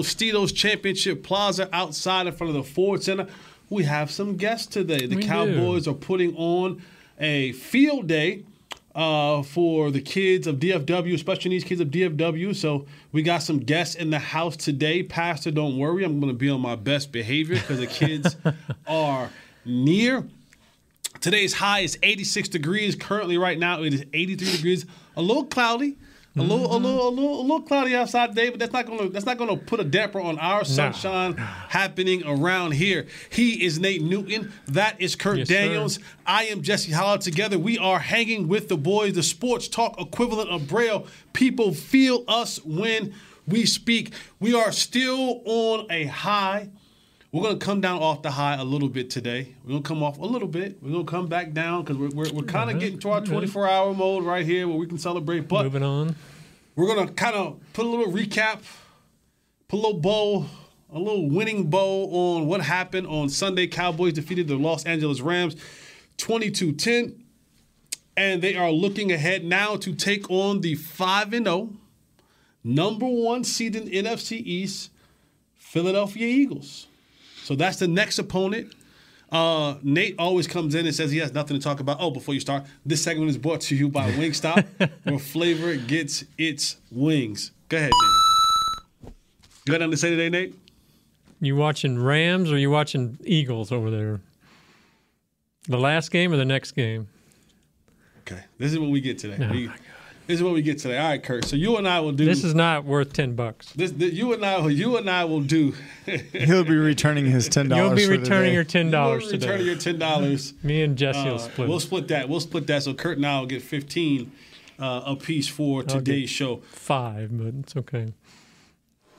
Tostitos Championship Plaza outside in front of the Ford Center. We have some guests today. The We do. Cowboys are putting on a field day uh, for the kids of DFW, special needs kids of DFW. So we got some guests in the house today. Pastor, don't worry, I'm going to be on my best behavior because the kids are near. Today's high is 86 degrees. Currently, right now, it is 83 degrees. A little cloudy. A little, a mm-hmm. little, a little, a little cloudy outside today, but that's not gonna that's not gonna put a damper on our sunshine happening around here. He is Nate Newton. That is Kurt Yes, sir. Daniels. I am Jesse Holley. Together, we are hanging with the boys, the sports talk equivalent of Braille. People feel us when we speak. We are still on a high. We're gonna come down off the high a little bit today. We're gonna come off a little bit. We're gonna come back down because we're, we're, we're kind of getting to our 24 hour mode right here where we can celebrate. But Moving on. we're gonna kind of put a little recap, put a little bow, a little winning bow on what happened on Sunday. Cowboys defeated the Los Angeles Rams 22-10. And they are looking ahead now to take on the 5 and 0, number one seed in NFC East, Philadelphia Eagles. So that's the next opponent. Uh, Nate always comes in and says he has nothing to talk about. Oh, before you start, this segment is brought to you by Wingstop, where flavor gets its wings. Go ahead, Nate. You got nothing to say today, Nate? You watching Rams or you watching Eagles over there? The last game or the next game? Okay, this is what we get today. Oh, We- my God. This is what we get today. All right, Kurt. So you and I will do This is not worth ten bucks. this. this you and I, you and I will do. He'll be returning his ten dollars. You'll be for returning your ten dollars You'll return today. your ten dollars. Me and Jesse Uh, will split. We'll split that. We'll split that. So Kurt and I will get fifteen uh, a piece for get- today's show. five, but it's okay.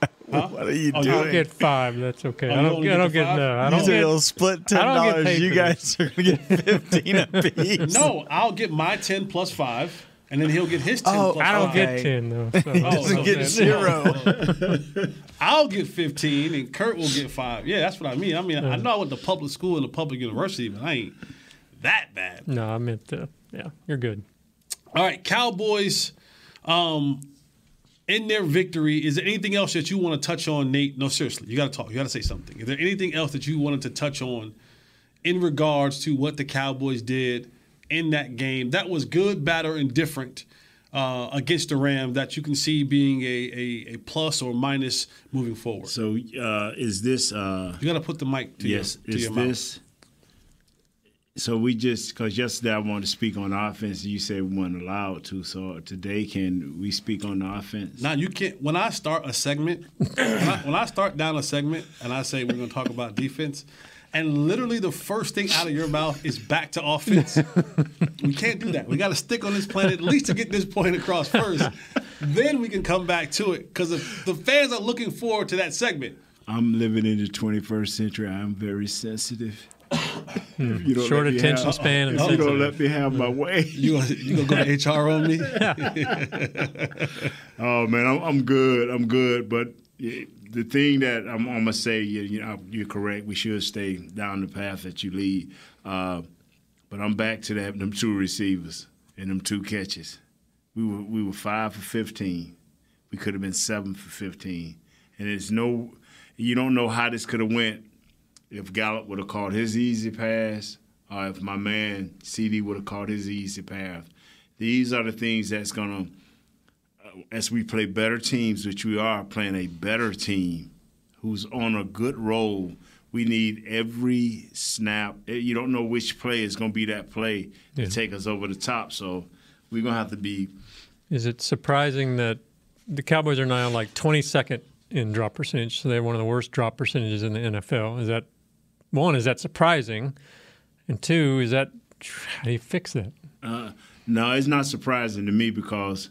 What are you Oh, doing? I'll get five. That's okay. Oh, I you don't. only I get don't the get no. I don't said get. he'll split ten I don't get dollars. You for guys are gonna get fifteen apiece. No, I'll get my ten plus five, and then he'll get his ten Oh, plus I don't five. get ten though. So. Oh, doesn't so get then- zero. I'll get fifteen, and Kurt will get five. Yeah, that's what I mean. I mean, I know I went to public school and a public university, but I ain't that bad. No, I meant to. Yeah, you're good. All right, Cowboys. Um, in their victory, is there anything else that you want to touch on, Nate? No, seriously, you got to talk. You got to say something. Is there anything else that you wanted to touch on in regards to what the Cowboys did in that game that was good, bad, or indifferent uh, against the Rams that you can see being a, a, a plus or minus moving forward? So uh, is this? Uh, You got to put the mic to yes, your, to is your mouth. this? So we just because yesterday I wanted to speak on offense. You said we weren't allowed to. So today, can we speak on the offense? Now you can't. When I start a segment, when, I, when I start down a segment and I say we're going to talk about defense, and literally the first thing out of your mouth is back to offense, we can't do that. We got to stick on this planet at least to get this point across first. Then we can come back to it because the fans are looking forward to that segment. I'm living in the 21st century. I'm very sensitive. Hmm. You don't Short attention have- span If you don't sensitive. let me have my way. You gonna- you gonna go to HR on me? Oh man, I'm, I'm good. I'm good. But the thing that I'm, I'm gonna say, you, you know, you're correct. We should stay down the path that you lead. Uh, but I'm back to that them two receivers and them two catches. We were we were five for 15. We could have been seven for 15. And it's no, you don't know how this could have went if Gallup would have caught his easy pass, or if my man CeeDee would have caught his easy pass. These are the things that's gonna as we play better teams, which we are playing a better team who's on a good roll, we need every snap. Eh, You don't know which play is going to be that play Yeah. to take us over the top. So we're going to have to be. Is it surprising that the Cowboys are now like 22nd in drop percentage? So they're one of the worst drop percentages in the NFL. Is that one? Is that surprising? And two, is that how do you fix that? Uh, no, it's not surprising to me because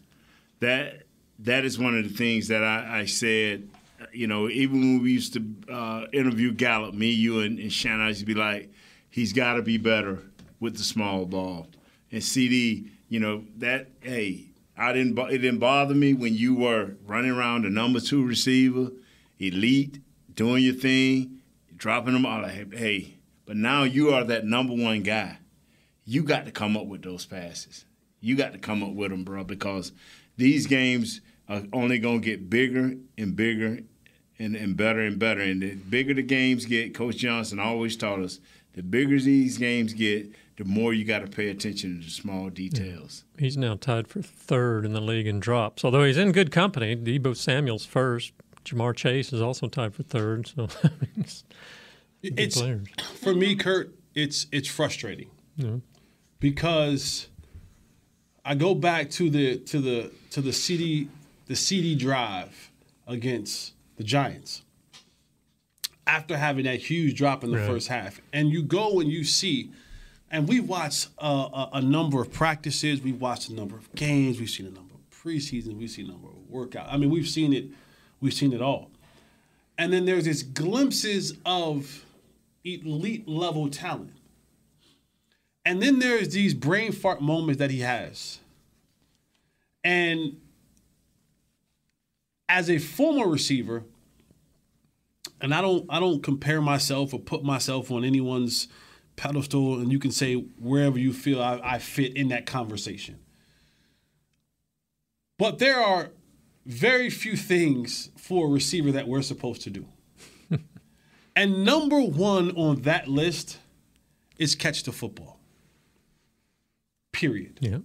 that that is one of the things that I, I said. You know, even when we used to uh, interview Gallup, me, you, and, and Shannon, I used to be like, he's got to be better with the small ball. And CeeDee, you know that. Hey, I didn't. It didn't bother me when you were running around the number two receiver, elite, doing your thing, dropping them all. Like, hey, but now you are that number one guy you got to come up with those passes. You got to come up with them, bro, because these games are only going to get bigger and bigger and, and better and better. And the bigger the games get, Coach Johnson always taught us, the bigger these games get, the more you got to pay attention to the small details. He's now tied for third in the league in drops, although he's in good company. Deebo Samuel's first. Ja'Marr Chase is also tied for third. So it's, It's for me, Kurt. It's it's frustrating because I go back to the to the to the CeeDee the CeeDee drive against the Giants after having that huge drop in the Right. first half, and you go and you see. And we've watched uh, a, a number of practices. We've watched a number of games. We've seen a number of preseason. We've seen a number of workouts. I mean, we've seen it. We've seen it all. And then there's these glimpses of elite level talent. And then there's these brain fart moments that he has. And as a former receiver, and I don't I don't compare myself or put myself on anyone's pedestal, and you can say wherever you feel I, I fit in that conversation. But there are very few things for a receiver that we're supposed to do. and number one on that list is catch the football. Period. Yeah.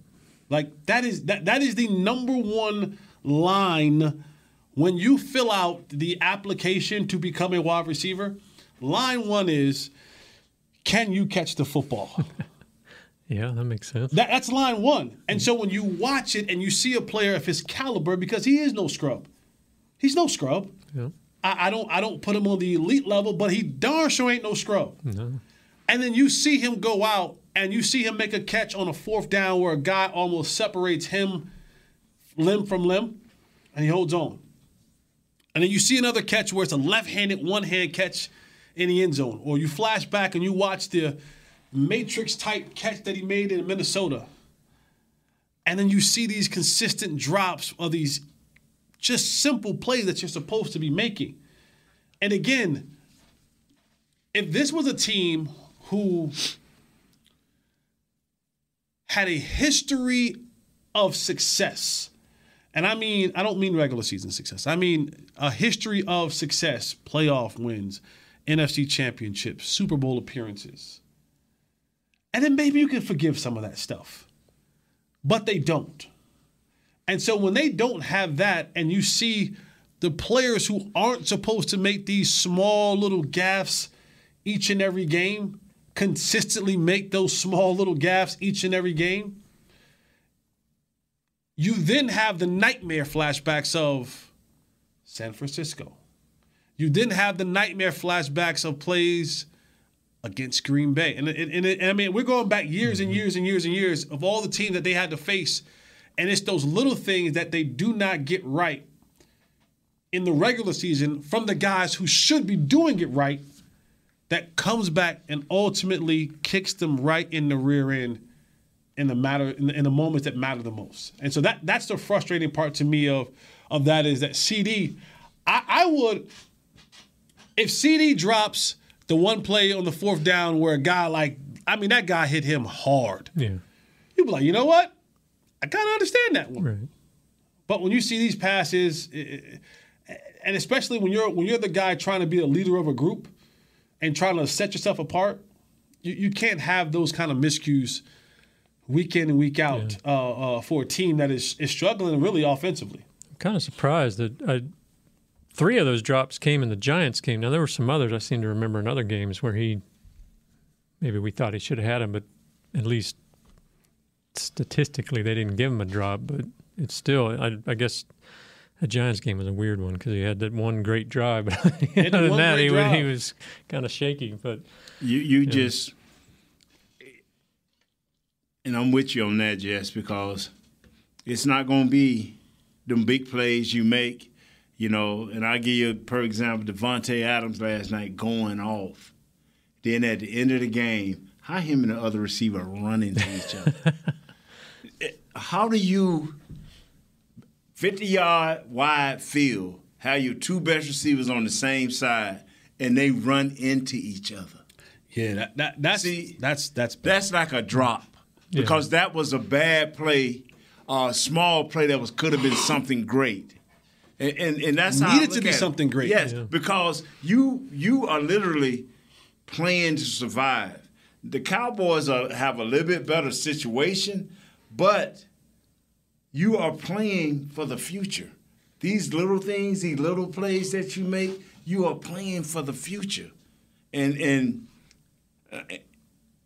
Like that is that that is the number one line when you fill out the application to become a wide receiver. Line one is can you catch the football? Yeah, that makes sense. That, that's line one. And so when you watch it and you see a player of his caliber, because he is no scrub, he's no scrub. Yeah. I, I don't I don't put him on the elite level, but he darn sure ain't no scrub. No. And then you see him go out and you see him make a catch on a fourth down where a guy almost separates him limb from limb, and he holds on. And then you see another catch where it's a left-handed one-hand catch in the end zone, or you flash back and you watch the matrix type catch that he made in Minnesota. And then you see these consistent drops of these just simple plays that you're supposed to be making. And again, if this was a team who had a history of success, and I mean, I don't mean regular season success, I mean a history of success, playoff wins, NFC championships, Super Bowl appearances. And then maybe you can forgive some of that stuff. But they don't. And so when they don't have that, and you see the players who aren't supposed to make these small little gaffes each and every game consistently make those small little gaffes each and every game, you then have the nightmare flashbacks of San Francisco. You then have the nightmare flashbacks of plays against Green Bay. And, and, and, and I mean, we're going back years and mm-hmm. years and years and years of all the teams that they had to face. And it's those little things that they do not get right in the regular season from the guys who should be doing it right that comes back and ultimately kicks them right in the rear end in the matter in the, in the moments that matter the most. And so that that's the frustrating part to me of of that is that CeeDee I, I would if CeeDee drops the one play on the fourth down where a guy like I mean that guy hit him hard. Yeah. You'd be like, you know what? I kind of understand that one. Right. But when you see these passes, eh, eh, and especially when you're when you're the guy trying to be a leader of a group and trying to set yourself apart, you, you can't have those kind of miscues week in and week out uh, uh, for a team that is is struggling really offensively. I'm kind of surprised that I, three of those drops came in the Giants game. Now there were some others I seem to remember in other games where he maybe we thought he should have had him, but at least statistically they didn't give him a drop. But it's still, I, I guess. The Giants game was a weird one because he had that one great drive, but other than that, he, was- he was kind of shaky. But You you just and I'm with you on that, Jess, because it's not gonna be them big plays you make, you know, and I give you for example Davante Adams last night going off. Then at the end of the game, how him and the other receiver run into each other. Eh, how do you 50 yard wide field, have your two best receivers on the same side and they run into each other? Yeah, that, that that's See, that's that's That's like a drop because that was a bad play, a small play that was could have been something great. And, and, and that's how I Needed to be at it. something great. Yes, Yeah. because you you are literally playing to survive. The Cowboys are, have a little bit better situation, but you are playing for the future. These little things, these little plays that you make, you are playing for the future. And and uh,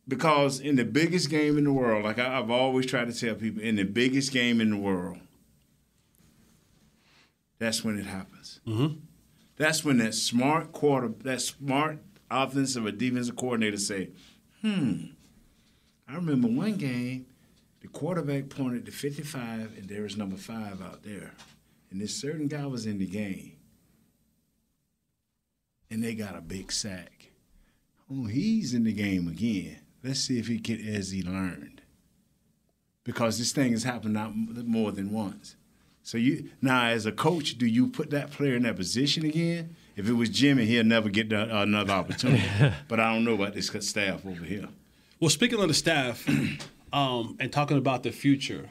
because in the biggest game in the world, like I, I've always tried to tell people, in the biggest game in the world, that's when it happens. That's when that smart quarter, that smart offensive or defensive coordinator say, "Hmm, I remember one game, the quarterback pointed to 55, and there was number five out there, and this certain guy was in the game, and they got a big sack. Oh, he's in the game again. Let's see if he can, as he learned, because this thing has happened not m- more than once." So you now, as a coach, do you put that player in that position again? If it was Jimmy, he'll never get the, another opportunity. but I don't know about this staff over here. Well, speaking of the staff, um, and talking about the future,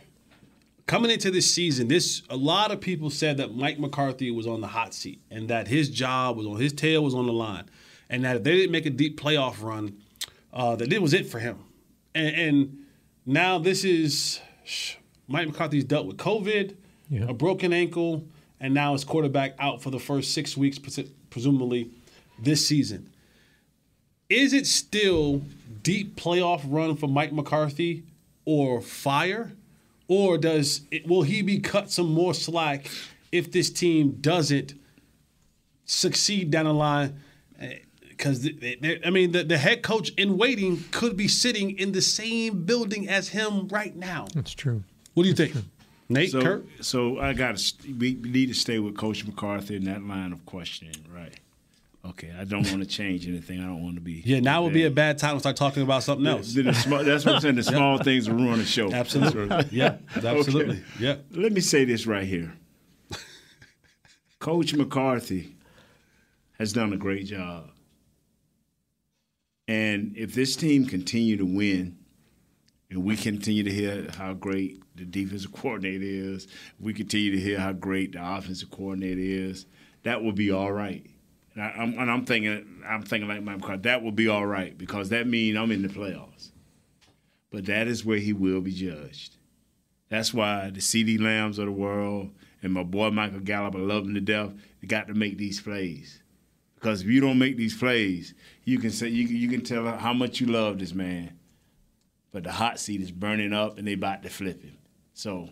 coming into this season, this a lot of people said that Mike McCarthy was on the hot seat and that his job was on his tail was on the line, and that if they didn't make a deep playoff run, uh, that it was it for him. And, and now this is Mike McCarthy's dealt with COVID, Yeah. a broken ankle, and now his quarterback out for the first six weeks, presumably this season. Is it still deep playoff run for Mike McCarthy or fire? Or does it, will he be cut some more slack if this team doesn't succeed down the line? Eh, because I mean, the, the head coach in waiting could be sitting in the same building as him right now. That's true. What do you think, Nate? So, Kurt? so I got to. We need to stay with Coach McCarthy in that line of questioning, right? Okay, I don't want to change anything. I don't want to be. Yeah, now would be a bad time to start talking about something else. The- the small- that's what I'm saying. The small things will ruin the show. Absolutely. Yeah, absolutely. Yeah. Let me say this right here. Coach McCarthy has done a great job. And if this team continue to win, and we continue to hear how great the defensive coordinator is, we continue to hear how great the offensive coordinator is, that will be all right. And, I, am and I'm thinking, I'm thinking like Mike McCarthy, that will be all right because that means I'm in the playoffs. But that is where he will be judged. That's why the CeeDee Lambs of the world and my boy Michael Gallup, I love him to death, they got to make these plays. Because if you don't make these plays, you can say you, can- you can tell how much you love this man. But the hot seat is burning up and they about to flip him. So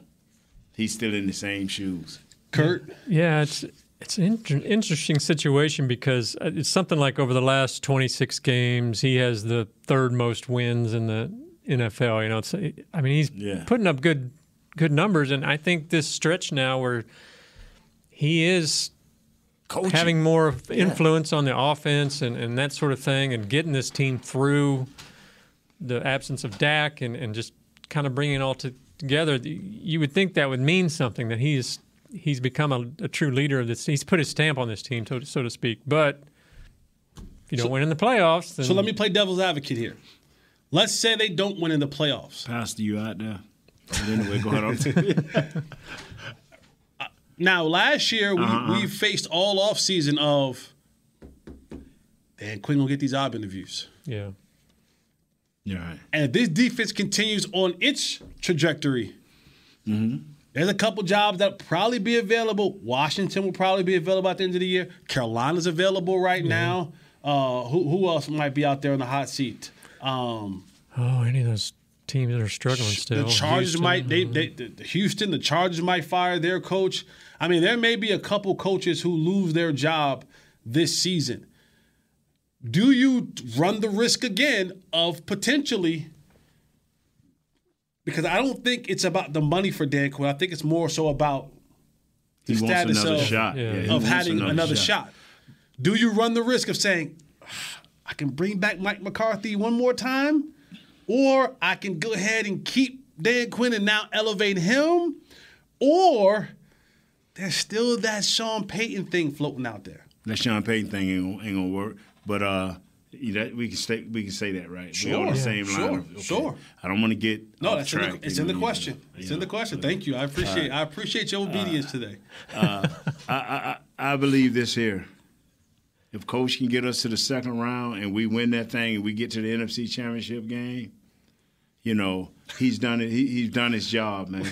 he's still in the same shoes. Kurt? Yeah, it's it's an inter- interesting situation because uh, it's something like over the last 26 games, he has the third most wins in the NFL. You know, it's I mean he's Yeah. putting up good good numbers, and I think this stretch now where he is Coaching. having more influence on the offense and, and that sort of thing, and getting this team through the absence of Dak and, and just kind of bringing it all to, together, you would think that would mean something that he's he's become a, a true leader of this. He's put his stamp on this team, so, so to speak. But if you don't win in the playoffs, then So let me play devil's advocate here. Let's say they don't win in the playoffs. Pastor, you out there? But anyway, go ahead. Now, last year we, Uh-huh. we faced all off season of Dan Quinn gonna get these job interviews. yeah. You're right. And if this defense continues on its trajectory, Mm-hmm. There's a couple jobs that probably be available. Washington will probably be available at the end of the year. Carolina's available right now. Uh, who, who else might be out there in the hot seat? Um, Oh, any of those teams that are struggling still. the Chargers Houston, might they, they the, the Houston the Chargers might fire their coach. I mean, there may be a couple coaches who lose their job this season. Do you run the risk again of potentially? Because I don't think it's about the money for Dan Quinn. I think it's more so about the He wants status another of, shot. Yeah. he of having another, shot. Do you run the risk of saying, I can bring back Mike McCarthy one more time, or I can go ahead and keep Dan Quinn and now elevate him, or there's still that Sean Payton thing floating out there. That Sean Payton thing ain't gonna, ain't gonna work. But uh, You know, we can say we can say that, right? Sure. We're on the Yeah. same Sure. line. of- Sure. I don't want to get No, that's in the, it's in the know, question. you It's in the question. Thank you. I appreciate. I appreciate your obedience today. Uh, I, I, I believe this here. If coach can get us to the second round and we win that thing and we get to the NFC Championship game, you know he's done it. He, he's done his job, man.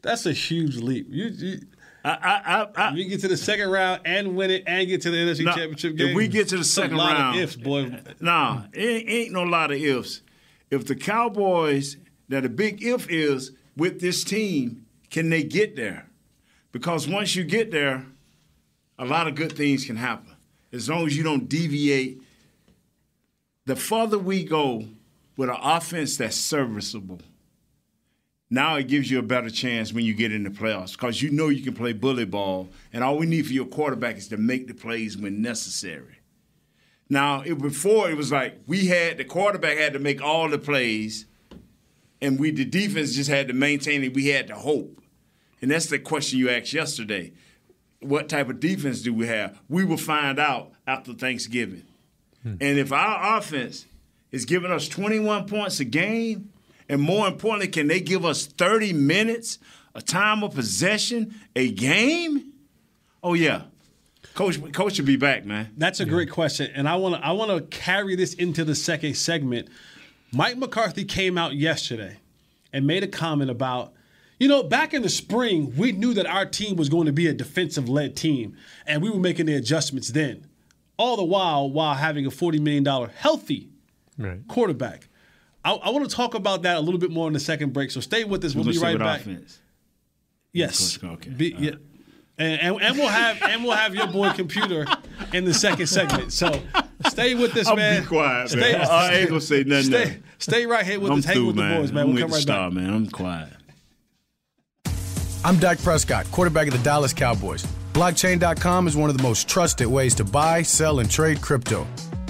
That's a huge leap. You, you, I, I, I, I, you get to the second round and win it and get to the NFC No, Championship if game. we get to the It's a second lot round- of ifs, boy. Nah, it ain't, ain't no lot of ifs. If the Cowboys, now the big if is with this team, can they get there? Because once you get there, a lot of good things can happen. As long as you don't deviate. The further we go with an offense that's serviceable, now it gives you a better chance when you get in the playoffs because you know you can play bully ball, and all we need for your quarterback is to make the plays when necessary. Now, it, before it was like we had the quarterback had to make all the plays, and we the defense just had to maintain it. We had to hope, and that's the question you asked yesterday. What type of defense do we have? We will find out after Thanksgiving. Hmm. And if our offense is giving us 21 points a game, and more importantly, can they give us 30 minutes, a time of possession, a game? Oh yeah, coach. Coach should be back, man. That's a great question, and I want to I want to carry this into the second segment. Mike McCarthy came out yesterday and made a comment about, you know, back in the spring, we knew that our team was going to be a defensive led team, and we were making the adjustments then. All the while, while having a forty million dollar healthy Right. quarterback. I, I want to talk about that a little bit more in the second break. So stay with us. We'll be Let's see right back. offense. Yes. Coach, okay. Be- yeah. And, and, and we'll have and we'll have your boy computer in the second segment. So stay with us, I'll man. be quiet, Stay, man. I ain't gonna say nothing. Stay, else. stay right here with I'm us. Hang with man. the boys, man. I'm We'll with come the right star, back. man. I'm quiet. I'm Dak Prescott, quarterback of the Dallas Cowboys. Blockchain.com is one of the most trusted ways to buy, sell, and trade crypto.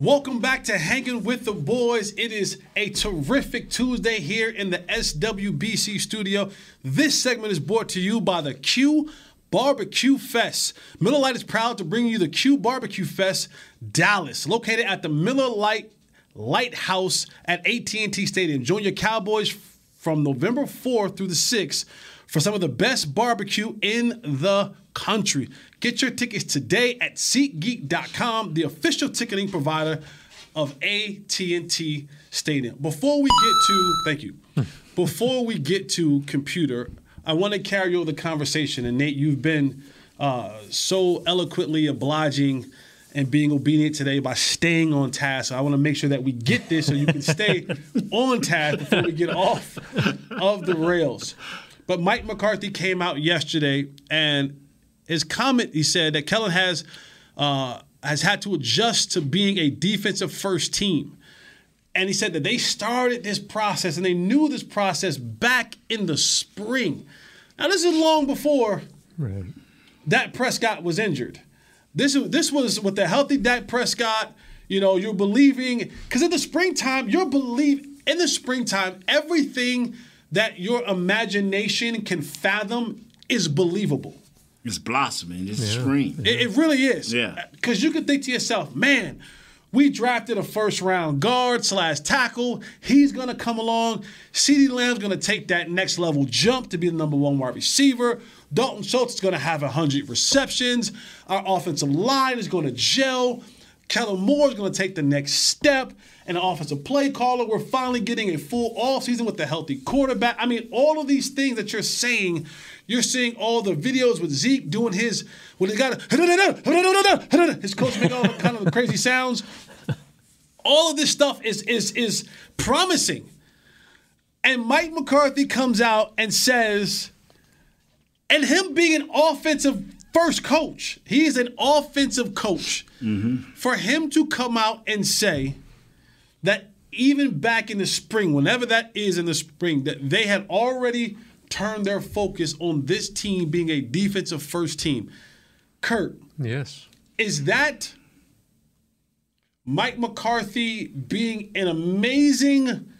Welcome back to Hanging with the Boys. It is a terrific Tuesday here in the SWBC studio. This segment is brought to you by the Q Barbecue Fest. Miller Lite is proud to bring you the Q Barbecue Fest Dallas, located at the Miller Lite Lighthouse at AT&T Stadium. Join your Cowboys from November 4th through the 6th for some of the best barbecue in the country. Get your tickets today at SeatGeek.com, the official ticketing provider of AT&T Stadium. Before we get to, thank you. Before we get to computer, I want to carry over the conversation. And Nate, you've been uh, so eloquently obliging and being obedient today by staying on task. So I want to make sure that we get this so you can stay on task before we get off of the rails. But Mike McCarthy came out yesterday and his comment he said that Kellen has uh, has had to adjust to being a defensive first team. And he said that they started this process and they knew this process back in the spring. Now this is long before Right. Dak Prescott was injured. This this was with the healthy Dak Prescott. You know, you're believing because in the springtime, you're believe in the springtime, everything that your imagination can fathom is believable. It's blossoming. It's spring. It, it really is. Yeah. Because you could think to yourself, man, we drafted a first round guard slash tackle. He's going to come along. CeeDee Lamb's going to take that next level jump to be the number one wide receiver. Dalton Schultz is going to have 100 receptions. Our offensive line is going to gel. Kellen Moore is going to take the next step. And the offensive play caller, we're finally getting a full offseason with the healthy quarterback. I mean, all of these things that you're saying, you're seeing all the videos with Zeke doing his, when he got his coach making all kind of crazy sounds. All of this stuff is is is promising. And Mike McCarthy comes out and says, and him being an offensive first coach, he is an offensive coach. Mm-hmm. For him to come out and say that even back in the spring, whenever that is in the spring, that they had already turned their focus on this team being a defensive first team. Kurt, Yes. is that Mike McCarthy being an amazing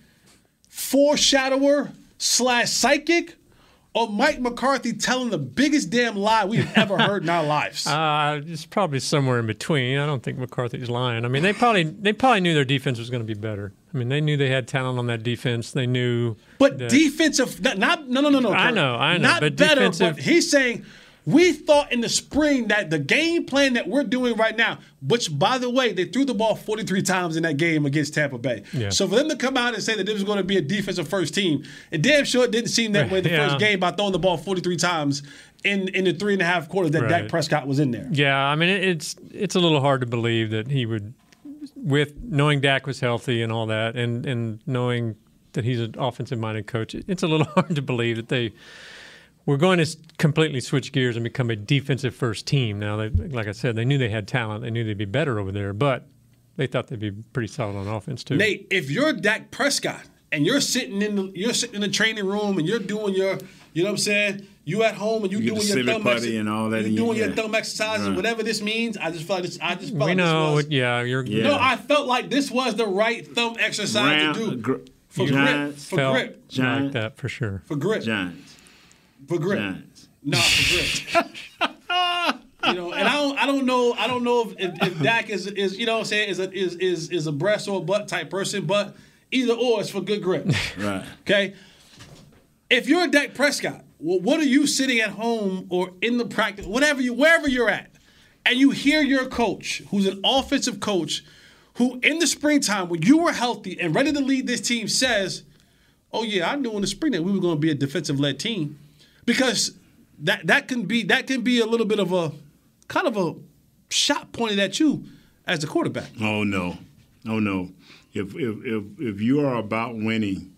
foreshadower slash psychic, or Mike McCarthy telling the biggest damn lie we've ever heard in our lives? Uh, it's probably somewhere in between. I don't think McCarthy's lying. I mean, they probably they probably knew their defense was going to be better. I mean, they knew they had talent on that defense. They knew. But that- defensive, not, not no no no no. I know, I know, Not but better, defensive- but he's saying we thought in the spring that the game plan that we're doing right now, which by the way, they threw the ball 43 times in that game against Tampa Bay. Yeah. So for them to come out and say that this was going to be a defensive first team, it damn sure didn't seem that way the Yeah. first game by throwing the ball 43 times in in the three and a half quarters that Dak Prescott was in there. Yeah, I mean, it's it's a little hard to believe that he would, with knowing Dak was healthy and all that, and and knowing that he's an offensive-minded coach, it's a little hard to believe that they were going to completely switch gears and become a defensive-first team. Now, they, like I said, they knew they had talent, they knew they'd be better over there, but they thought they'd be pretty solid on offense too. Nate, if you're Dak Prescott and you're sitting in the you're sitting in the training room and you're doing your, you know what I'm saying? You at home and you, You doing your thumb putty exer- and all that You and you- doing your thumb exercises, Right. whatever this means. I just felt like this. I just felt we like know, this was. yeah, you're. Yeah. No, I felt like this was the right thumb exercise Round- to do gr- for grip, for felt grip, like Giant. that for sure. for grip, Giants. for grip. Giants. No, for grip. you know, and I don't, I don't know, I don't know if, if, if Dak is, is, you know, what I'm saying is a, is is is a breast or a butt type person, but either or, it's for good grip. Right. Okay. If you're a Dak Prescott, well, what are you sitting at home or in the practice, whatever you, wherever you're at, and you hear your coach, who's an offensive coach, who in the springtime when you were healthy and ready to lead this team, says, "Oh yeah, I knew in the spring that we were going to be a defensive-led team," because that that can be that can be a little bit of a kind of a shot pointed at you as the quarterback. Oh no, oh no. If if if if you are about winning,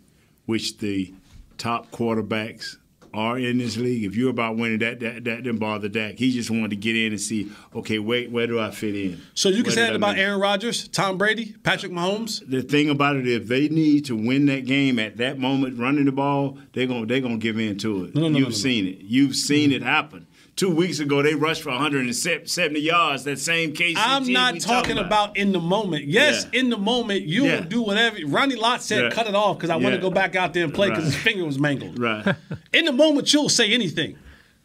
which the top quarterbacks are in this league, if you're about winning, that that that didn't bother Dak. He just wanted to get in and see, okay, wait, where do I fit in? So you can Where say that about Aaron Rodgers, Tom Brady, Patrick Mahomes. The thing about it, if they need to win that game at that moment, running the ball, they're gonna they're gonna give in to it. No, no, You've no. seen it. You've seen it happen. Two weeks ago, they rushed for 170 yards. That same case. I'm not talking about. in the moment. Yes, Yeah. in the moment you Yeah. will do whatever. Ronnie Lott said, Yeah. "Cut it off," because I want to go back out there and play because Right. his finger was mangled. Right. In the moment, you'll say anything.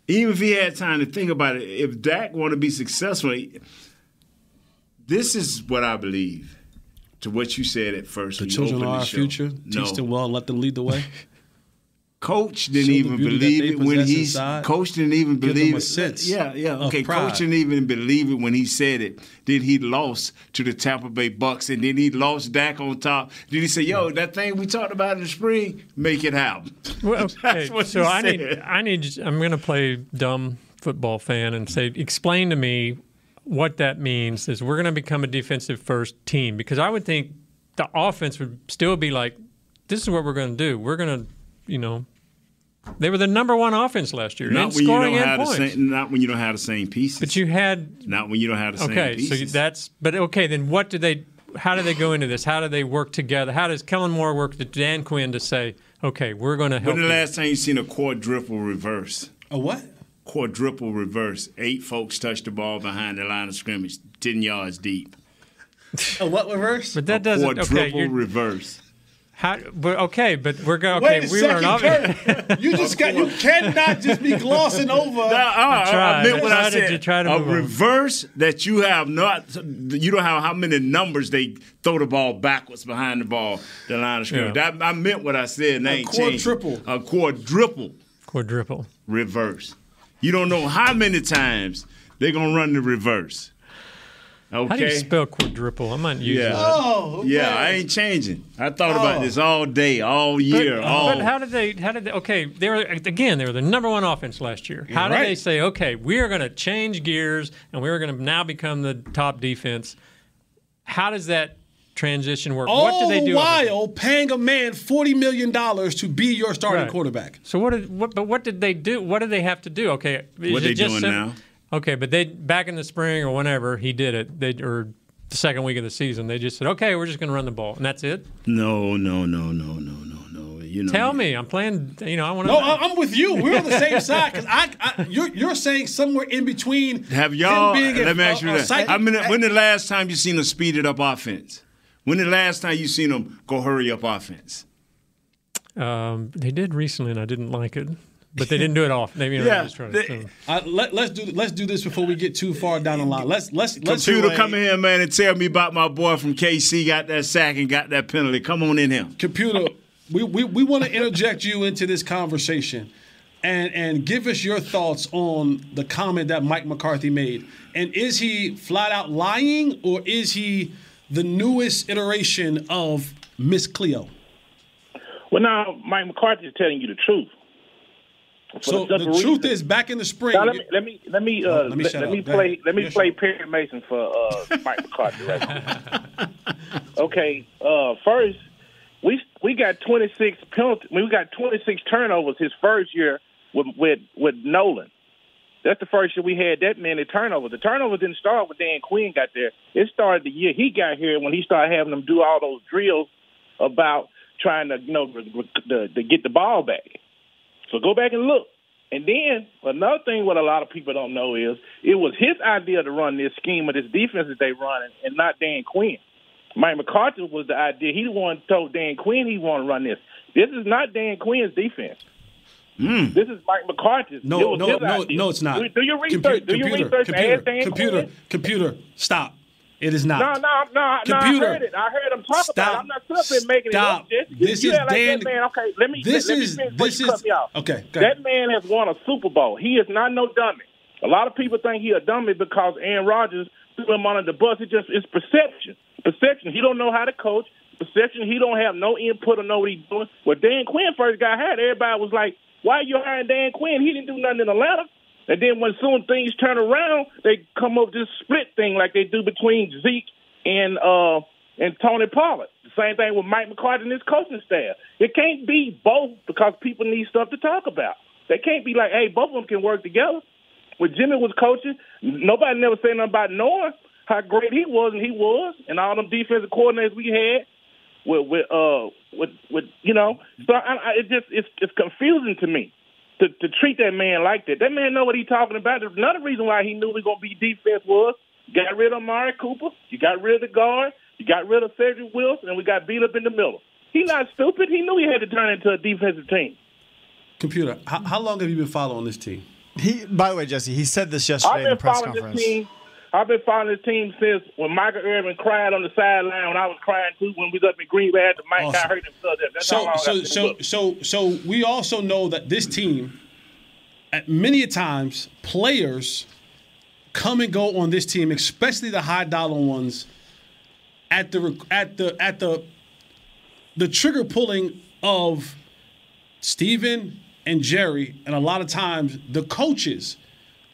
Even if he had time to think about it, if Dak want to be successful, this is what I believe. To what you said at first, The children are our show. future. No, Teach them well let them lead the way. Coach didn't Show even believe it when possess he's. Coach didn't even Give them believe a it. sense yeah, yeah. Okay. Coach didn't even believe it when he said it. Then he lost to the Tampa Bay Bucks, and then he lost Dak on top. Then he said, "Yo, that thing we talked about in the spring, make it happen." Well, That's okay, what so he I need. I need, I'm going to play dumb football fan and say, explain to me what that means. Is we're going to become a defensive first team because I would think the offense would still be like, this is what we're going to do. We're going to, you know, they were the number one offense last year Not in when you don't and have the same. Not when you don't have the same pieces. But you had Not when you don't have the same pieces. okay, so that's but okay. Then what do they? How do they go into this? How do they work together? How does Kellen Moore work with Dan Quinn to say, okay, we're going to help? when the you? last time you seen a quadruple reverse? A what? Quadruple reverse. Eight folks touch the ball behind the line of scrimmage, ten yards deep. A what reverse? But that doesn't. Quadruple you're, reverse. How, but okay, but we're going. Okay, Wait a we second, were an Kurt. You just got. You cannot just be glossing over. No, uh, I, I tried. meant what I I tried said. try to a move on. reverse that you have not. You don't have how many numbers they throw the ball backwards behind the ball, the line of scrimmage. Yeah. That, I meant what I said. And I A ain't changing. quadruple. A quadruple quadruple. reverse. You don't know how many times they're gonna run the reverse. Okay. How do you spell quadruple? I might use Yeah. that. Oh, okay. Yeah, I ain't changing. I thought Oh. about this all day, all But, year, all. but how did they? How did they? Okay, they were again. They were the number one offense last year. How did right. they say? Okay, we are going to change gears and we are going to now become the top defense. How does that transition work? All what do they do? Oh, the while paying a man forty million dollars to be your starting Right. quarterback. So what did what? But what did they do? What did they have to do? Okay, What it they just doing sim- now? Okay, but they back in the spring or whenever he did it, they or the second week of the season, they just said, okay, we're just going to run the ball, and that's it. no, no, no, no, no, no, no. You know. Tell me, I'm playing. You know, I want to. No, I- I'm with you. We're on the same side because I, I, you're, you're saying somewhere in between. Have y'all? him being Let a- me ask you a- a that. psychic- I mean, when the last time you seen a speeded up offense? When the last time you seen them go hurry up offense? Um, they did recently, and I didn't like it, but they didn't do it often. They, you know, Yeah, they just tried to, so. Uh, let, let's do let's do this before we get too far down the line. Let's let's let's Computer, come in here, man, and tell me about my boy from KC got that sack and got that penalty. Come on in here. computer. We we, we want to interject you into this conversation, and and give us your thoughts on the comment that Mike McCarthy made. And is he flat out lying, or is he the newest iteration of Miss Cleo? Well, now Mike McCarthy is telling you the truth. So the reason- truth is, back in the spring. Now, let me let me let me uh, Oh, let me let, let me play let me play Perry Mason for uh, Mike McCarthy. Right okay, uh, first we we got 26 penalty. We got 26 turnovers his first year with with with Nolan. That's the first year we had that many turnovers. The turnovers didn't start when Dan Quinn got there. It started the year he got here when he started having them do all those drills about trying to you know to, to get the ball back. So go back and look. And then another thing, what a lot of people don't know is it was his idea to run this scheme of this defense that they run, and not Dan Quinn. Mike McCarthy was the idea. He the one told Dan Quinn he want to run this. This is not Dan Quinn's defense. Hmm. This is Mike McCarthy's. No, no, no, idea. no, it's not. Do, do your research. Compu- do your computer, research. Computer, computer, computer, stop. It is not. No, no, no, Computer. no. I heard it. I heard him talk Stop. about it. I'm not sitting making Stop. it up. Just- This is like Dan- man, okay, let me. This let, is- let me this is- cut me off. okay. That man has won a Super Bowl. He is not no dummy. A lot of people think he a dummy because Aaron Rodgers threw him under the bus. It just it's perception. Perception. He don't know how to coach. Perception. He don't have no input or know what he's doing. When Dan Quinn first got hired, everybody was like, "Why are you hiring Dan Quinn? He didn't do nothing in Atlanta." And then when soon things turn around, they come up with this split thing like they do between Zeke and uh and Tony Pollard. Same thing with Mike McCarthy and his coaching staff. It can't be both because people need stuff to talk about. They can't be like, hey, both of them can work together. When Jimmy was coaching, nobody never said nothing about knowing how great he was, and he was, and all them defensive coordinators we had with with uh with with you know. So I, I, it just it's it's confusing to me to to treat that man like that. That man know what he's talking about. There's another reason why he knew we were gonna be defense was got rid of Amari Cooper, you got rid of the guard, you got rid of Cedric Wilson, and we got beat up in the middle. He not stupid. He knew he had to turn into a defensive team. Computer, how, how long have you been following this team? He, by the way, Jesse, he said this I've yesterday in the press following conference. I've been following this team since when Michael Irvin cried on the sideline when I was crying too when we was up in Green Bay after Mike Awesome. got hurt himself. That's how So long so so so so we also know that this team, at many a times, players come and go on this team, especially the high dollar ones, at the at the at the the trigger pulling of Steven and Jerry, and a lot of times the coaches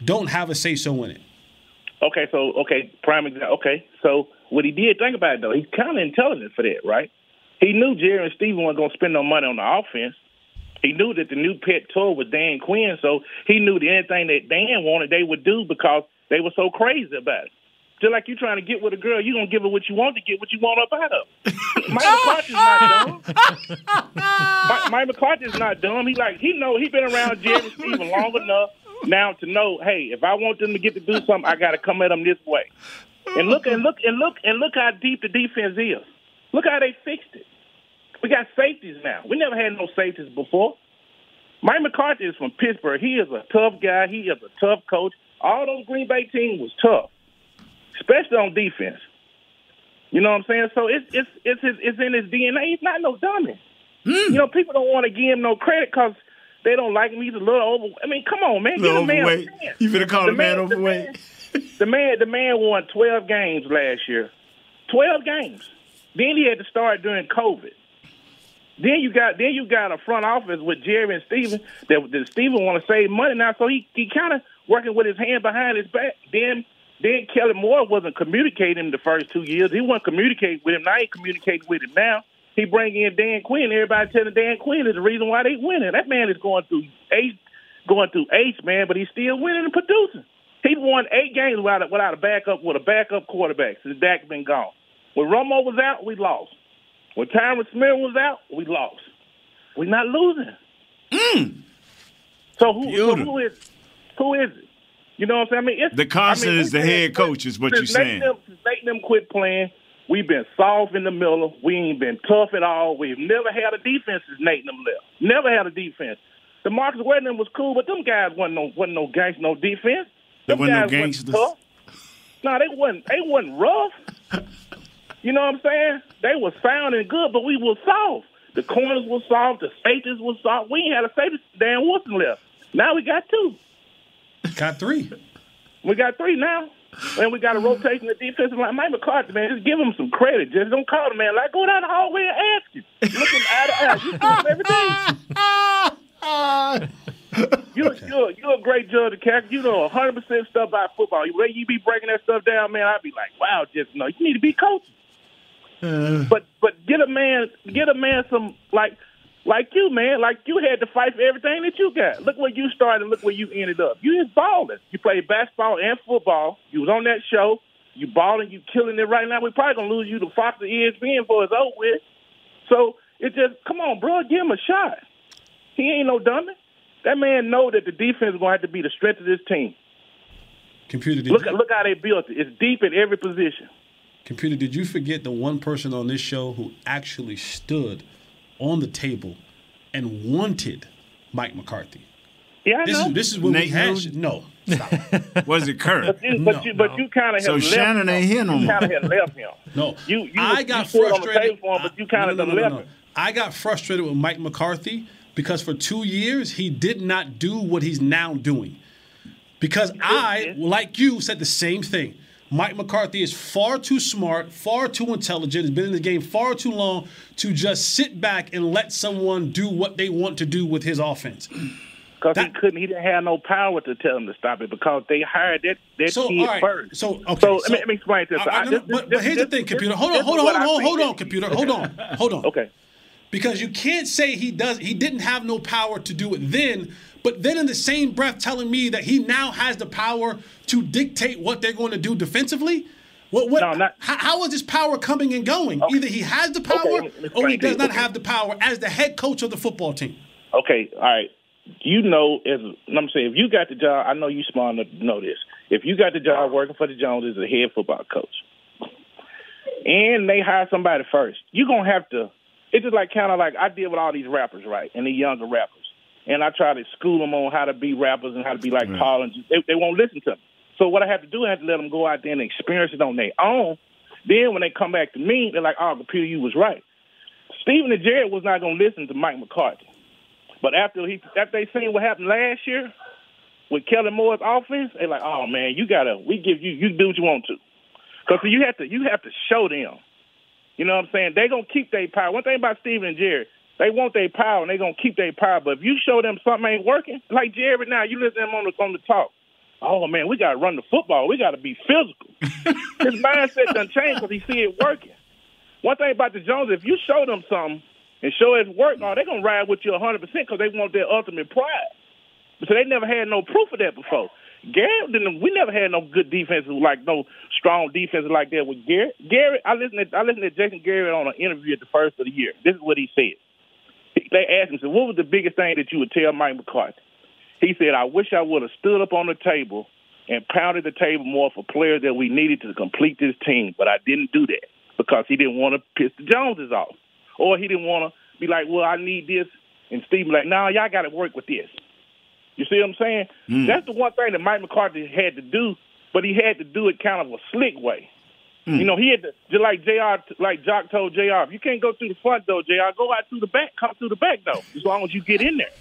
don't have a say so in it. Okay, so okay, prime example. Okay, so what he did, think about it though. He's kind of intelligent for that, right? He knew Jerry and Steven weren't going to spend no money on the offense. He knew that the new pet toy was Dan Quinn, so he knew that anything that Dan wanted, they would do because they were so crazy about it. Just like you trying to get with a girl, you gonna give her what you want to get what you want up out of. her. Mike McCarthy's not oh, dumb. Oh, oh, Mike, Mike McCarthy's not dumb. He like he know he been around Jerry and Steven long enough now to know, hey, if I want them to get to do something, I got to come at them this way. And look and look and look and look how deep the defense is. Look how they fixed it. We got safeties now. We never had no safeties before. Mike McCarthy is from Pittsburgh. He is a tough guy. He is a tough coach. All those Green Bay teams was tough, especially on defense. You know what I'm saying? So it's it's it's his, it's in his DNA. He's not no dummy. Hmm. You know, people don't want to give him no credit because they don't like him. He's a little over. I mean, come on, man, give the man a chance. You better call the man the overweight? the man, the man won 12 games last year. 12 games. Then he had to start during COVID. Then you got then you got a front office with Jerry and Steven that, that Steven want to save money now, so he he kind of working with his hand behind his back. Then then Kellen Moore wasn't communicating the first two years. He wasn't communicating with him. Now he communicating with him now. He bring in Dan Quinn. Everybody telling Dan Quinn is the reason why they winning. That man is going through eight, going through eight, man, but he's still winning and producing. He won eight games without a, without a backup with a backup quarterback since Dak been gone. When Romo was out, we lost. When Tyron Smith was out, we lost. We're not losing. Mm. So who? So who is? Who is it? You know what I'm saying? I mean, it's, The constant I mean, is the head coach, is what you're saying. Them, them quit playing, we've been soft in the middle. We ain't been tough at all. We've never had a defense since Nate and them left. Never had a defense. The Marcus Wedding was cool, but them guys wasn't no wasn't no gangs, no defense. They Them wasn't no guys gangsters? tough. No, they wasn't. They wasn't rough. You know what I'm saying? They was sound and good, but we was soft. The corners were soft. The safeties was soft. We ain't had a safety. Dan Wilson left. Now we got two. Got three. We got three now. And we got a rotation of defensive line. Mike McCarthy, man, just give him some credit. Just don't call the man. Like, go down the hallway and ask him. Looking eye to eye. You see everything. You're, you're, you're a great judge of character. You know 100% stuff about football. The way you be breaking that stuff down, man, I'd be like, wow, just, no, you need to be coaching. Uh. But but get a man get a man some like like you man like you had to fight for everything that you got. Look where you started. Look where you ended up. You just balling. You played basketball and football. You was on that show. You balling. You killing it right now. We probably gonna lose you to Fox or ESPN before it's over with. So it just come on, bro. Give him a shot. He ain't no dummy. That man know that the defense is gonna have to be the strength of this team. Computer, did Look you, at look how they built it. It's deep in every position. computer, did you forget the one person on this show who actually stood on the table and wanted Mike McCarthy? Yeah, I this know. is this is what we had. Newton? No, Was it Kurt? But you, but you, but you kind of So have Shannon left ain't him. here no You kind of have left him. no. You, you, I you got stood on the frustrated. for him, but you kind of no, no, done no, left no. him. I got frustrated with Mike McCarthy because for two years he did not do what he's now doing. Because I, like you, said the same thing. Mike McCarthy is far too smart, far too intelligent, has been in the game far too long to just sit back and let someone do what they want to do with his offense. Because he couldn't, he didn't have no power to tell him to stop it because they hired that that So, kid right. first. So, okay. So, let, me, let me explain this. I- I- no, this- but, this- but here's the thing, computer. Hold on, hold on, hold on, think hold on, computer. Hold on, hold on. Okay. Because you can't say he does he didn't have no power to do it then, but then in the same breath telling me that he now has the power to dictate what they're going to do defensively. What what how, how is this power coming and going? Either he has the power let me- let me or he does not Okay. have the power as the head coach of the football team. Okay, all right. You know, as I'm saying, if you got the job, I know you smart enough to know this. If you got the job working for the Joneses as a head football coach, and they hire somebody first, you're gonna have to. It's just like kind of like I deal with all these rappers, right, and the younger rappers. And I try to school them on how to be rappers and how to be like Right. Paul, and they, they won't listen to me. So what I have to do, I have to let them go out there and experience it on their own. Then when they come back to me, they're like, "Oh, computer, you was right." Stephen and Jared was not going to listen to Mike McCarthy, but after he after they seen what happened last year with Kellen Moore's offense, they're like, "Oh man, you gotta, we give you, you do what you want to." Because you have to, you have to show them. You know what I'm saying? They gonna keep their power. One thing about Steven and Jerry, they want their power and they're gonna keep their power. But if you show them something ain't working, like Jerry now, you listen to him on the on the talk. Oh man, we gotta run the football. We gotta be physical. His mindset done changed because he see it working. One thing about the Jones, if you show them something and show it working, oh, they gonna ride with you 100 percent because they want their ultimate pride. So they never had no proof of that before. Garrett didn't. We never had no good defenses like no strong defenses like that with Garrett. Garrett, I listened. To, I listened to Jason Garrett on an interview at the first of the year. This is what he said. They asked him, "So what was the biggest thing that you would tell Mike McCarthy?" He said, "I wish I would have stood up on the table and pounded the table more for players that we needed to complete this team, but I didn't do that because he didn't want to piss the Joneses off, or he didn't want to be like, well, I need this, and Steve be like, no, y'all got to work with this." You see what I'm saying? Mm. That's the one thing that Mike McCarthy had to do, but he had to do it kind of a slick way. Mm. You know, he had to just like Jr. Like Jock told Jr. If you can't go through the front door, Jr. Go out through the back. Come through the back door, as long as you get in there.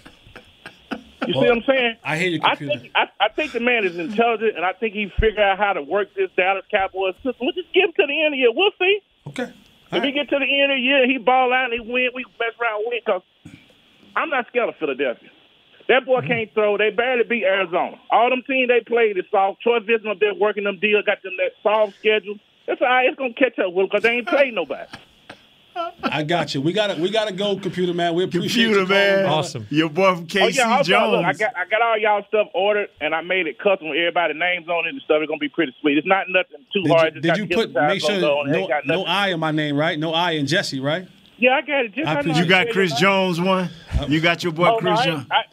You see what I'm saying? I hear you, I think I, I think the man is intelligent, and I think he figured out how to work this Dallas Cowboys system. We'll just give him to the end of the year. We'll see. Okay. If he get to the end of the year, he ball out and he win. We mess around win because I'm not scared of Philadelphia. That boy Mm-hmm. can't throw. They barely beat Arizona. All them teams they played is soft. Troy Vincent up there working them deals, got them that soft schedule. That's all right. It's gonna catch up with them because they ain't played nobody. I got you. We gotta we gotta go, computer man. We appreciate Computer you calling, man, brother. Your boy from KC oh yeah, also, Jones. look, I got I got all y'all stuff ordered and I made it custom with everybody's names on it and stuff. It's gonna be pretty sweet. It's not nothing too Did hard. you, It just did you put make sure logo and it no, ain't no. I in my name, right? No I and Jesse, right? Yeah, I got it. Just I I you got Chris say it. Jones one. You got your boy Oh, Chris I, Jones. ain't- I,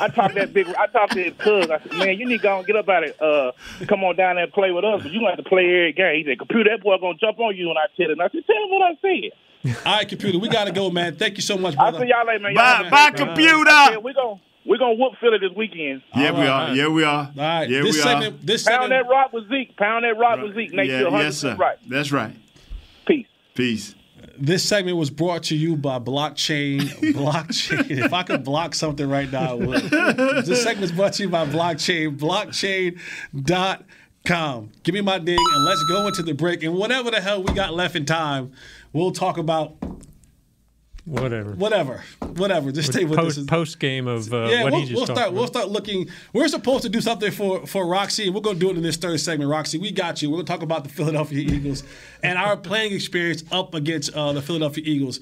I, I talked that big. I talked to his cousin. I said, "Man, you need to go and get up out it. Uh, come on down there and play with us. But you gonna have to play every game." He said, "Computer, that boy gonna jump on you." And I tell him, I said, "Tell him what I said." All right, computer. We gotta go, man. Thank you so much, brother. I'll see y'all later, man. Bye- Y'all have a bye, great computer. I said, We're gonna we're gonna whoop Philly this weekend. Yeah, we are. right. Yeah, we are. All right. Yeah, this we segment, are. this Pound that rock with Zeke. Pound that rock with Zeke. Nate, Yeah, you're 100% yes, sir. right. That's right. Peace. Peace. This segment was brought to you by blockchain. blockchain. If I could block something right now, I would. this segment is brought to you by blockchain. Blockchain.com. Give me my ding and let's go into the break. And whatever the hell we got left in time, we'll talk about Whatever. whatever. Whatever. Just stay with post, us. post game of uh, yeah, what we'll, he just we'll start. about. We'll start looking. We're supposed to do something for for Roxy, and we're going to do it in this third segment. Roxy, we got you. We're going to talk about the Philadelphia Eagles and our playing experience up against uh, the Philadelphia Eagles.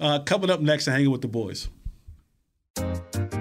Uh, coming up next, and hanging with the boys.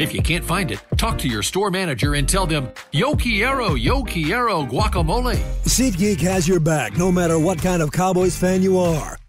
If you can't find it, talk to your store manager and tell them, Yo quiero, yo quiero guacamole. SeatGeek has your back no matter what kind of Cowboys fan you are.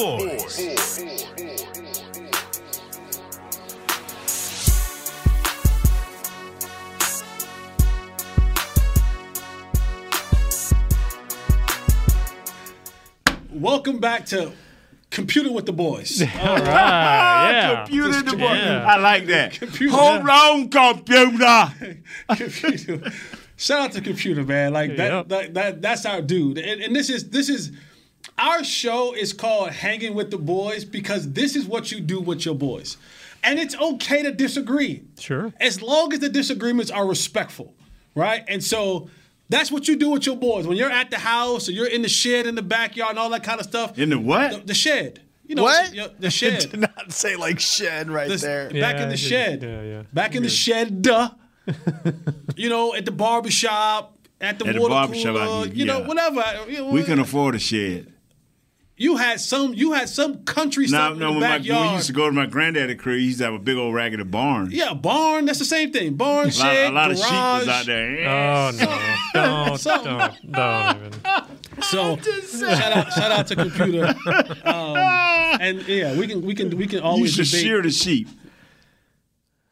boys. Welcome back to Computer with the Boys. All right, yeah. Computer Just the boy. yeah. I like that. Computer. Hold on, computer. computer. Shout out to computer, man. Like that, Yep. that, that that's our dude. And, and this is this is our show is called Hanging with the Boys because this is what you do with your boys. And it's okay to disagree. Sure. As long as the disagreements are respectful, right? And so that's what you do with your boys. When you're at the house or you're in the shed in the backyard and all that kind of stuff. In the what? The, the shed. You know, What? your- The shed. Did not say like shed right The- there. back in the shed. yeah, yeah. Back in the shed, duh. you know, at the barbershop, at the At the water barbershop, I cooler, can- you know, whatever. You, know, We can afford a shed. you had some you had some country Now, stuff no, in when, the my, when we used to go to my granddaddy crib, he used to have a big old raggedy barn. yeah, barn, that's the same thing. Barn, A lot, shed, a lot of sheep was out there. Oh no! Don't, Something. don't, don't even. So shout out, shout out to computer. Um, and yeah, we can we can we can You always used to debate. shear the sheep.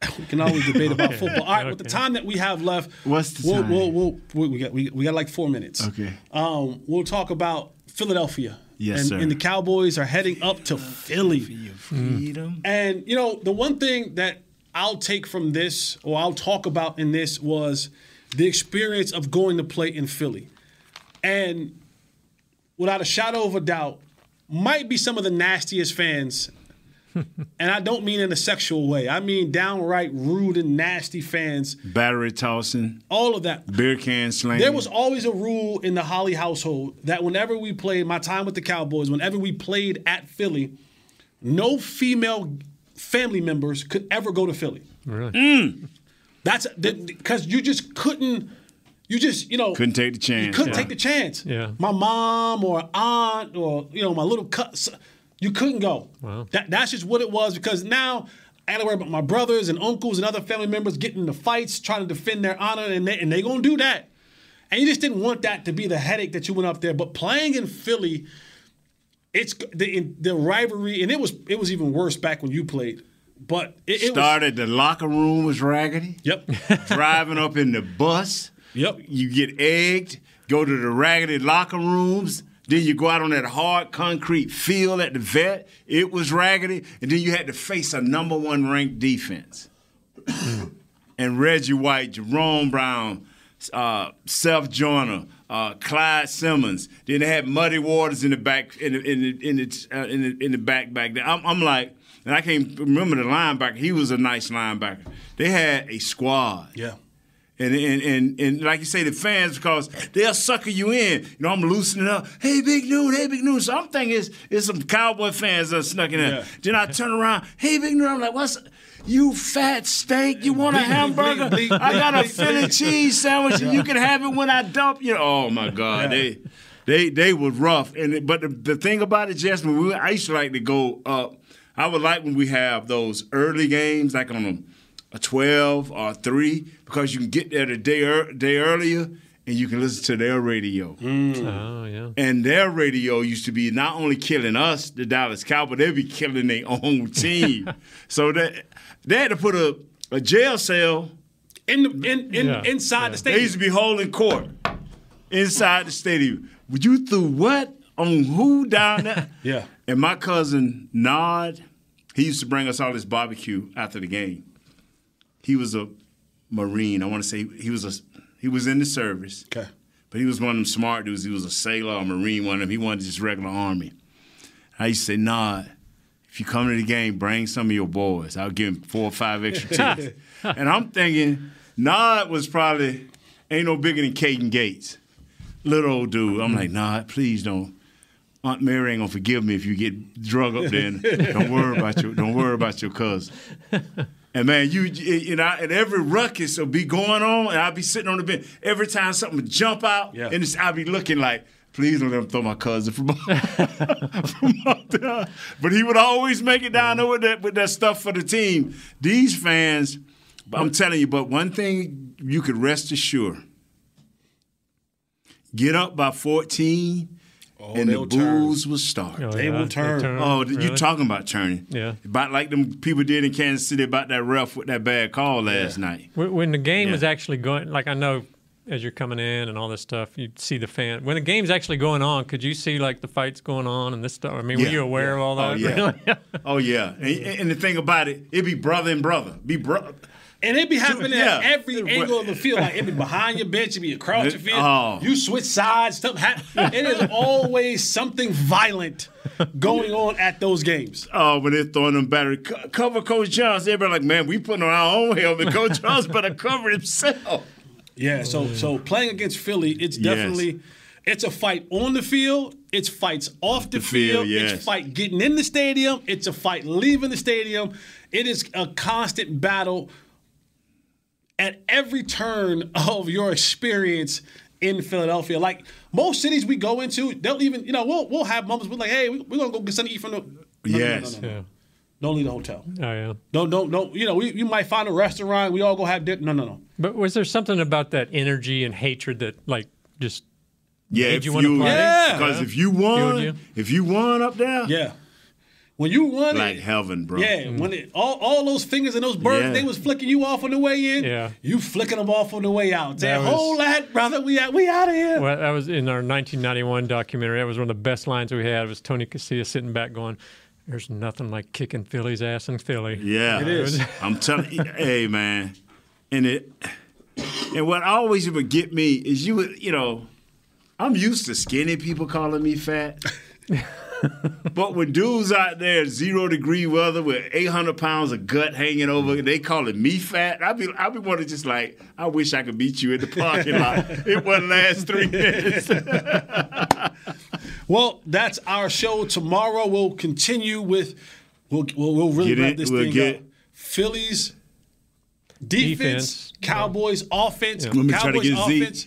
We can always debate about football. All right, with the time that we have left, What's the we'll, time? We'll, we'll, we we got we, we got like four minutes. Okay. Um, we'll talk about Philadelphia. Yes, and, sir. and the Cowboys are heading up to Philly. Freedom. And you know, the one thing that I'll take from this, or I'll talk about in this, was the experience of going to play in Philly, and without a shadow of a doubt, might be some of the nastiest fans. and I don't mean in a sexual way. I mean downright rude and nasty fans. Battery tossing, All of that. beer can slinging. There was always a rule in the Holley household that whenever we played, my time with the Cowboys, whenever we played at Philly, no female family members could ever go to Philly. Really? Mm. That's because you just couldn't. You just you know Couldn't take the chance. You couldn't Yeah. take the chance. Yeah. My mom or aunt or you know my little cut. You couldn't go. Wow. That that's just what it was because now. I gotta worry about my brothers and uncles and other family members getting into fights, trying to defend their honor, and they and they gonna do that. And you just didn't want that to be the headache that you went up there. But playing in Philly, it's the the rivalry, and it was it was even worse back when you played. But it, it was Started, the locker room was raggedy. Yep. Driving up in the bus. Yep. You get egged, go to the raggedy locker rooms. Then you go out on that hard concrete field at the vet. It was raggedy. And then you had to face a number one ranked defense. and Reggie White, Jerome Brown, uh, Seth Joyner, uh, Clyde Simmons. Then they had Muddy Waters in the back in the in the in the, uh, in, the, in the back back there. I'm, I'm like, and I can't remember the linebacker. He was a nice linebacker. They had a squad. Yeah. And, and, and, and like you say, the fans, because they'll sucker you in. You know, I'm loosening up. Hey, Big Noon, hey, Big Noon. So I'm thinking it's, it's some Cowboy fans that snuck in. Yeah. Then I turn around. Hey, Big Noon. I'm like, what's, you fat steak? You want a hamburger? I got a Philly cheese sandwich, and you can have it when I dump you. Oh my God, Yeah. they, they, they were rough. And it- but the, the thing about it, Jasmine, we, I used to like to go up. I would like when we have those early games, like on a, a 12 or a 3, because you can get there the day, ear day earlier and you can listen to their radio. Mm. Oh yeah. And their radio used to be not only killing us, the Dallas Cowboys, they'd be killing their own team. so that they had to put a, a jail cell in the, in, in Yeah. inside the stadium. they used to be holding court inside the stadium. Would you threw what on who down there? Yeah. And my cousin Nod, he used to bring us all this barbecue after the game. He was a Marine. I want to say he was a he was in the service. Okay. But he was one of them smart dudes. He was a sailor or Marine, one of them. He wasn't just regular Army. I used to say, Nod, if you come to the game, bring some of your boys. I'll give him four or five extra tickets. and I'm thinking, Nod was probably ain't no bigger than Caden Gates, little old dude. I'm like, Nod, please don't. Aunt Mary ain't gonna forgive me if you get drug up there. Don't worry about your don't worry about your cousin. And man, you you know, and every ruckus will be going on, and I'll be sitting on the bench. Every time something would jump out, Yeah. and I'll be looking like, please don't let him throw my cousin from, from up there. But he would always make it down there with that with that stuff for the team. These fans, I'm telling you, but one thing you could rest assured: get up by 14. Oh, and the they'll turn. Bulls will start. Oh, They yeah, will turn. Oh, you Really? talking about turning? Yeah. About like them people did in Kansas City about that ref with that bad call last night. When when the game Yeah. was actually going, like I know as you're coming in and all this stuff, you see the fan. When the game's actually going on, could you see like the fights going on and this stuff? I mean, were you aware of all that? Oh yeah. Really? oh yeah. And, and the thing about it, it be brother and brother. Be brother. And it be happening Yeah. at every angle of the field. Like it be behind your bench, it be across your field. Oh. You switch sides. Stuff hap- It is always something violent going on at those games. Oh, when they're throwing them battery, co- cover Coach Jones. Everybody like, man, we putting on our own helmet. Coach Johnson better cover himself. Yeah. So so playing against Philly, it's Yes. definitely it's a fight on the field. It's fights off the, The field, field. yes. It's fight getting in the stadium. It's a fight leaving the stadium. It is a constant battle at every turn of your experience in Philadelphia. Like most cities we go into, they'll even, you know, we'll we'll have moments. We're like, hey, we, we're gonna go get something to eat from the. No, no, no, Yes. no, no, no. yeah. Don't leave the hotel. Oh yeah. Don't don't don't. You know, we, you might find a restaurant. We all go have dinner. No, no, no. But was there something about that energy and hatred that like just Yeah, made if you want to play? Yeah. Because if you won, Fueled you? if you won up there, Yeah. When you won it. like it, heaven, bro. yeah. Mm. When it, all all those fingers and those birds, Yeah. they was flicking you off on the way in. Yeah. You flicking them off on the way out. Say, That was- hold that, brother. We out. We out of here. Well, that was in our 1991 documentary. That was one of the best lines we had. It Was Tony Casillas sitting back going, "There's nothing like kicking Philly's ass in Philly." Yeah, It is. I'm telling you, hey man, and it, and what always would get me is you, would- you know, I'm used to skinny people calling me fat. but when dudes out there zero degree weather with 800 pounds of gut hanging over, they calling me fat. I be, I be wanting just like, I wish I could beat you in the parking lot. It wouldn't last three minutes. Well, that's our show. Tomorrow we'll continue with we'll we'll, we'll really Get wrap it- this we'll thing get- up. Phillies defense, Defense. Cowboys offense, Let me try to Cowboys get Zeke. offense.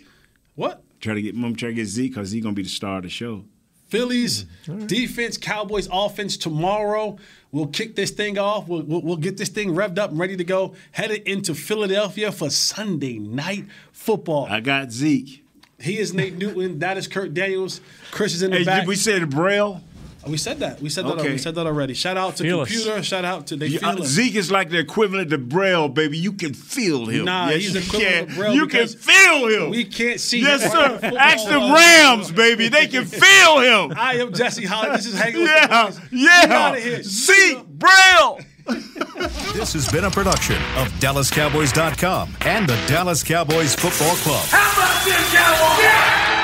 What? try to get, I'm trying to get Zeke because he's gonna be the star of the show. Phillies mm-hmm. defense, Cowboys offense tomorrow. We'll kick this thing off. We'll, we'll, we'll get this thing revved up and ready to go. Headed into Philadelphia for Sunday night football. I got Zeke. He is Nate Newton. That is Kurt Daniels. Chris is in the Hey, back. did we said Braille? We said that. We said that. Okay. We said that already. Shout out to Feel us. computer. Shout out to they Yeah, feel uh. Zeke is like the equivalent to Braille, baby. You can feel him. Nah, yes, he's you equivalent can. to Braille You can feel him. We can't see. yes, him sir. Ask the Rams, baby. They can feel him. I am Jesse Holley. This is hanging yeah, the boys. We outta yeah. Zeke Braille. This has been a production of DallasCowboys.com and the Dallas Cowboys Football Club. How about this, Cowboys? Yeah!